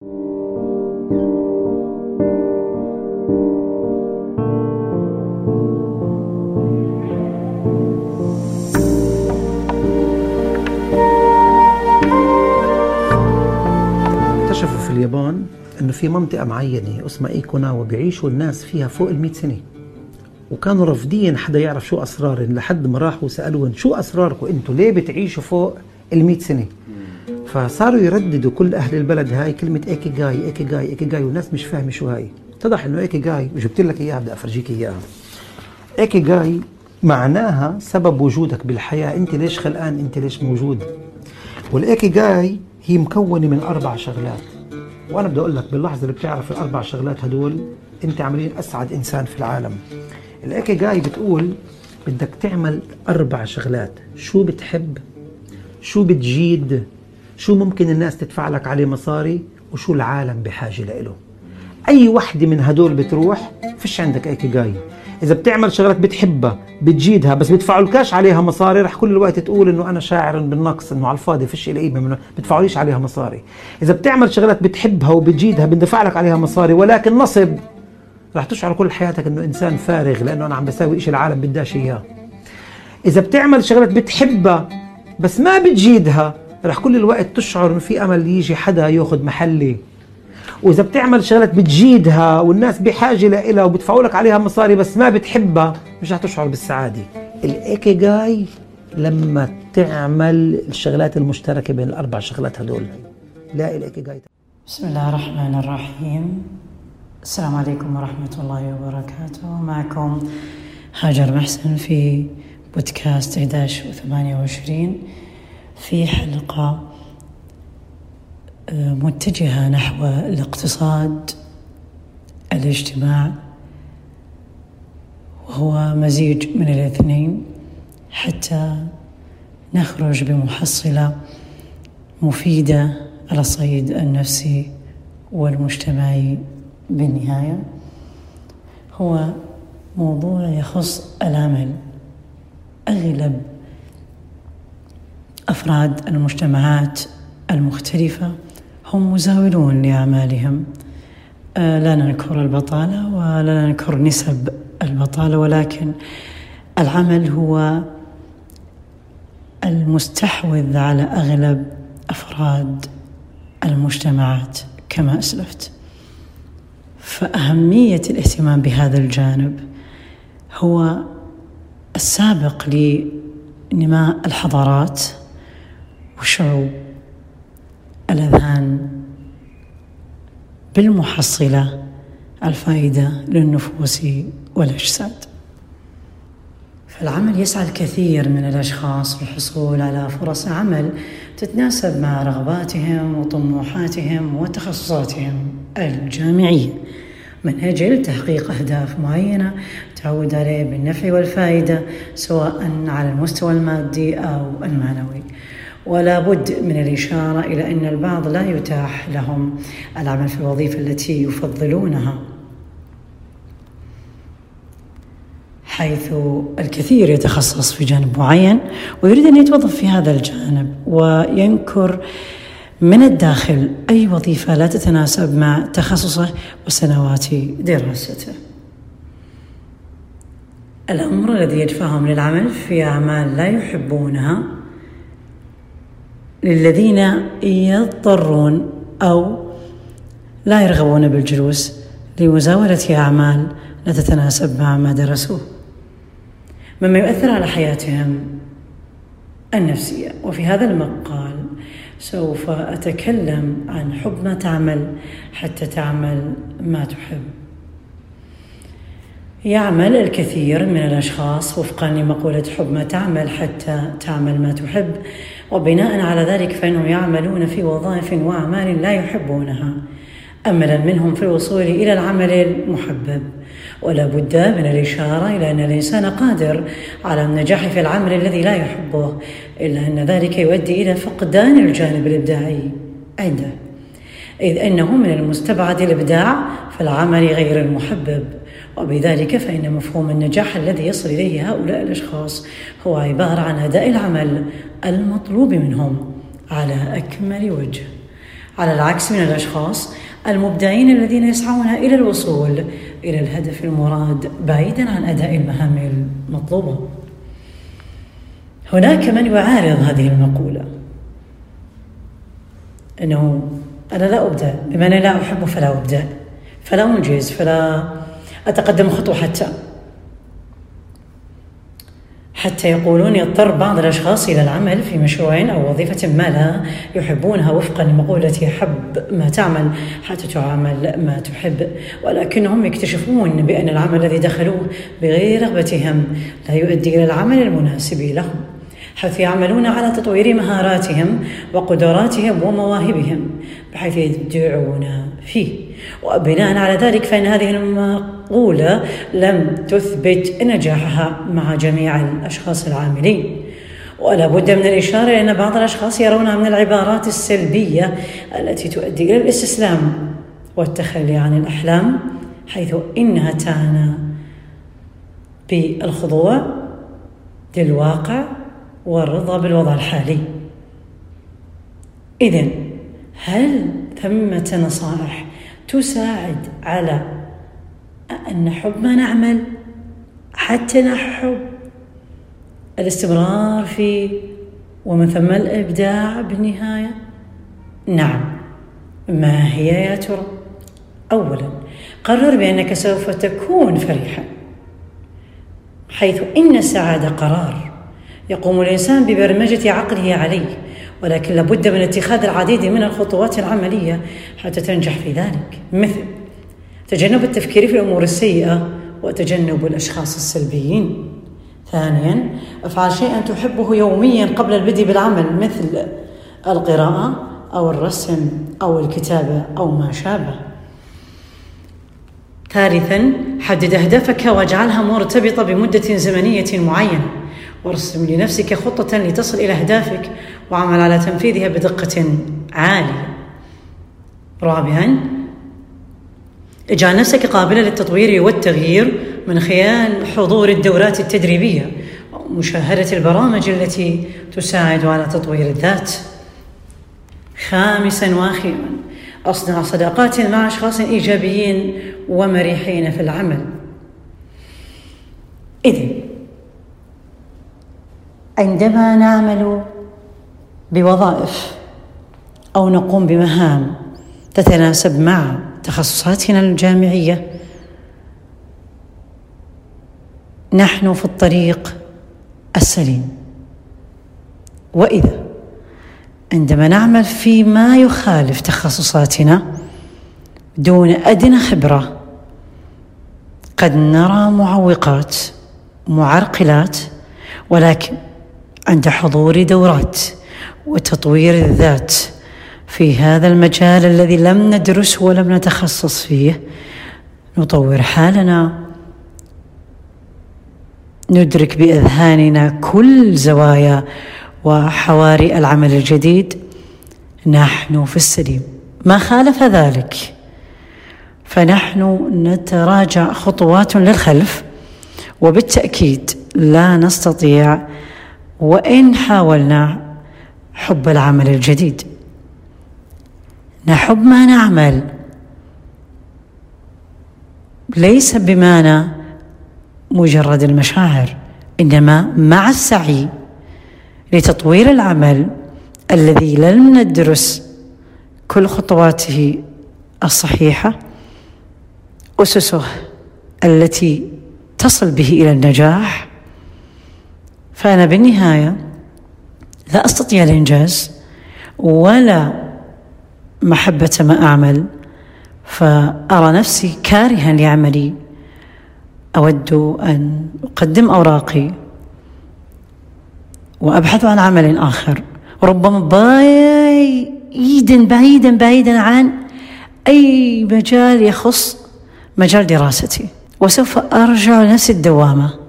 اكتشفوا في اليابان إنه في منطقة معينة اسمها إيكوناوا بيعيشوا الناس فيها فوق ال سنة. وكانوا رافضين حدا يعرف شو اسرارهم لحد ما راحوا سالوهم شو أسراركم؟ أنتم ليه بتعيشوا فوق ال سنة؟ فصاروا يرددوا كل أهل البلد هاي كلمة ايكي جاي ايكي جاي ايكي جاي والناس مش فاهمة شو هاي. اتضح إنه ikigai جبت لك إياها بدي أفرجيك إياها. ikigai معناها سبب وجودك بالحياة. أنت ليش خلقان؟ أنت ليش موجود؟ وال ikigai هي مكونة من أربع شغلات. وأنا بدي أقول لك باللحظة اللي بتعرف الأربع شغلات هدول أنت عاملين أسعد إنسان في العالم. ال ikigai بتقول بدك تعمل أربع شغلات. شو بتحب؟ شو بتجيد؟ شو ممكن الناس تدفع لك عليه مصاري وشو العالم بحاجة له؟ أي وحدة من هدول بتروح؟ فيش عندك ايكي جاي إذا بتعمل شغلات بتحبها بتجيدها بس بيدفعوا لكاش عليها مصاري رح كل الوقت تقول إنه أنا شاعر بالنقص إنه على الفاضي فيش لي قيمه منه بيدفعوا ليش عليها مصاري. إذا بتعمل شغلات بتحبها وبتجيدها بندفع لك عليها مصاري ولكن نصب رح تشعر كل حياتك إنه إنسان فارغ لأنه أنا عم بساوي شيء العالم بداش إياه. إذا بتعمل شغلات بتحبها بس ما بتجيدها رح كل الوقت تشعر إنه في أمل يجي حدا ياخذ محلي. وإذا بتعمل شغلات بتجيدها والناس بحاجة لها وبدفعوا لك عليها مصاري بس ما بتحبها مش رح تشعر بالسعادة. الإيكي جاي لما تعمل الشغلات المشتركة بين الأربع شغلات هدول. لا الإيكي جاي. بسم الله الرحمن الرحيم. السلام عليكم ورحمة الله وبركاته. معكم هاجر محسن في بودكاست 11 و 28 في حلقة متجهة نحو الاقتصاد الاجتماع. وهو مزيج من الاثنين حتى نخرج بمحصلة مفيدة على الصعيد النفسي والمجتمعي بالنهاية. هو موضوع يخص العمل أغلب أفراد المجتمعات المختلفة هم مزاولون لأعمالهم. لا ننكر البطالة ولا ننكر نسب البطالة ولكن العمل هو المستحوذ على أغلب أفراد المجتمعات كما أسلفت. فأهمية الاهتمام بهذا الجانب هو السابق لنماء الحضارات. والشعوب الأذهان بالمحصلة الفائدة للنفوس والأجساد. فالعمل يسعى الكثير من الأشخاص للحصول على فرص عمل تتناسب مع رغباتهم وطموحاتهم وتخصصاتهم الجامعية. من أجل تحقيق أهداف معينة تعود عليه بالنفع والفائدة سواء على المستوى المادي أو المعنوي. ولا بد من الإشارة إلى أن البعض لا يتاح لهم العمل في الوظيفة التي يفضلونها. حيث الكثير يتخصص في جانب معين ويريد أن يتوظف في هذا الجانب وينكر من الداخل أي وظيفة لا تتناسب مع تخصصه وسنوات دراسته. الأمر الذي يدفعهم للعمل في أعمال لا يحبونها للذين يضطرون أو لا يرغبون بالجلوس لمزاولة أعمال لا تتناسب مع ما درسوه. مما يؤثر على حياتهم النفسية. وفي هذا المقال سوف أتكلم عن حب ما تعمل حتى تعمل ما تحب. يعمل الكثير من الأشخاص وفقا لمقولة حب ما تعمل حتى تعمل ما تحب. وبناء على ذلك فإنهم يعملون في وظائف وأعمال لا يحبونها. أملا منهم في الوصول إلى العمل المحبب. ولا بد من الإشارة إلى أن الإنسان قادر على النجاح في العمل الذي لا يحبه إلا أن ذلك يؤدي إلى فقدان الجانب الإبداعي. عنده إذ أنه من المستبعد الإبداع في العمل غير المحبب. وبذلك فإن مفهوم النجاح الذي يصل إليه هؤلاء الأشخاص هو عبارة عن أداء العمل المطلوب منهم على أكمل وجه. على العكس من الأشخاص المبدعين الذين يسعون إلى الوصول إلى الهدف المراد بعيدا عن أداء المهام المطلوبة. هناك من يعارض هذه المقولة. أنه أنا لا أبدع بما أني لا أحب فلا أبدع فلا أنجز فلا أتقدم خطوة حتى. حتى يقولون يضطر بعض الأشخاص إلى العمل في مشروع أو وظيفة ما لا يحبونها وفقا لمقولة حب ما تعمل حتى تعمل ما تحب. ولكنهم يكتشفون بأن العمل الذي دخلوه بغير رغبتهم لا يؤدي إلى العمل المناسب لهم حيث يعملون على تطوير مهاراتهم وقدراتهم ومواهبهم. بحيث يبدعون فيه. وبناء على ذلك فإن هذه المقولة لم تثبت نجاحها مع جميع الأشخاص العاملين. ولا بد من الإشارة إلى أن بعض الأشخاص يرونها من العبارات السلبية التي تؤدي إلى الاستسلام والتخلي عن الأحلام حيث إنها تعنى بالخضوع للواقع والرضا بالوضع الحالي. إذا هل ثمة نصائح تساعد على أن نحب ما نعمل حتى نحب؟ الاستمرار فيه ومن ثم الإبداع بالنهاية؟ نعم. ما هي يا ترى؟ أولا قرر بأنك سوف تكون فرحا حيث إن السعادة قرار يقوم الإنسان ببرمجة عقله عليه ولكن لابد من اتخاذ العديد من الخطوات العملية حتى تنجح في ذلك. مثل تجنب التفكير في الأمور السيئة وتجنب الأشخاص السلبيين. ثانيا افعل شيئا تحبه يوميا قبل البدء بالعمل مثل القراءة أو الرسم أو الكتابة أو ما شابه. ثالثا حدد أهدافك واجعلها مرتبطة بمدة زمنية معينة. وارسم لنفسك خطة لتصل إلى أهدافك وعمل على تنفيذها بدقة عالية. رابعا إجعل نفسك قابلة للتطوير والتغيير من خلال حضور الدورات التدريبية ومشاهدة البرامج التي تساعد على تطوير الذات. خامسا وأخيرا أصنع صداقات مع أشخاص إيجابيين ومريحين في العمل. إذن عندما نعمل بوظائف أو نقوم بمهام تتناسب مع تخصصاتنا الجامعية. نحن في الطريق السليم. وإذا عندما نعمل فيما يخالف تخصصاتنا دون أدنى خبرة قد نرى معوقات معرقلات ولكن عند حضور دورات وتطوير الذات في هذا المجال الذي لم ندرسه ولم نتخصص فيه. نطور حالنا. ندرك بأذهاننا كل زوايا وحواري العمل الجديد. نحن في السليم. ما خالف ذلك؟ فنحن نتراجع خطوات للخلف وبالتأكيد لا نستطيع وإن حاولنا حب العمل الجديد. نحب ما نعمل. ليس بمعنى مجرد المشاعر إنما مع السعي لتطوير العمل الذي لم ندرس كل خطواته الصحيحة أسسه التي تصل به إلى النجاح. فأنا بالنهاية لا أستطيع الإنجاز ولا محبة ما أعمل فأرى نفسي كارها لعملي. أود أن أقدم أوراقي وأبحث عن عمل آخر. ربما بعيدا بعيدا بعيدا عن أي مجال يخص مجال دراستي. وسوف أرجع لنفس الدوامة.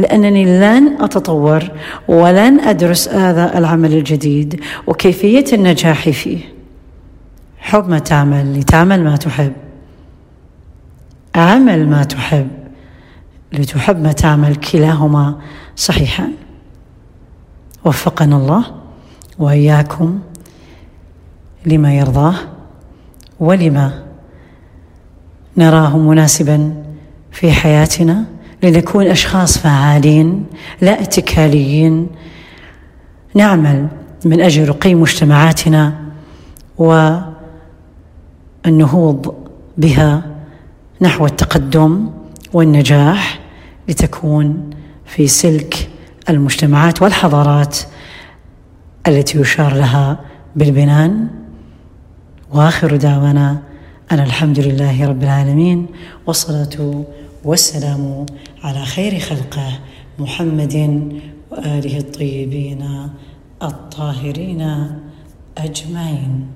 لأنني لن أتطور ولن أدرس هذا العمل الجديد وكيفية النجاح فيه. حب ما تعمل لتعمل ما تحب. عمل ما تحب. لتحب ما تعمل كلاهما صحيحان وفقنا الله وإياكم لما يرضاه ولما نراه مناسبا في حياتنا. لنكون أشخاص فعالين لا اتكاليين نعمل من أجل رقي مجتمعاتنا والنهوض بها نحو التقدم والنجاح لتكون في سلك المجتمعات والحضارات التي يشار لها بالبنان. وآخر دعوانا أن الحمد لله رب العالمين والصلاة والسلام على خير خلقه محمد وآله الطيبين الطاهرين أجمعين.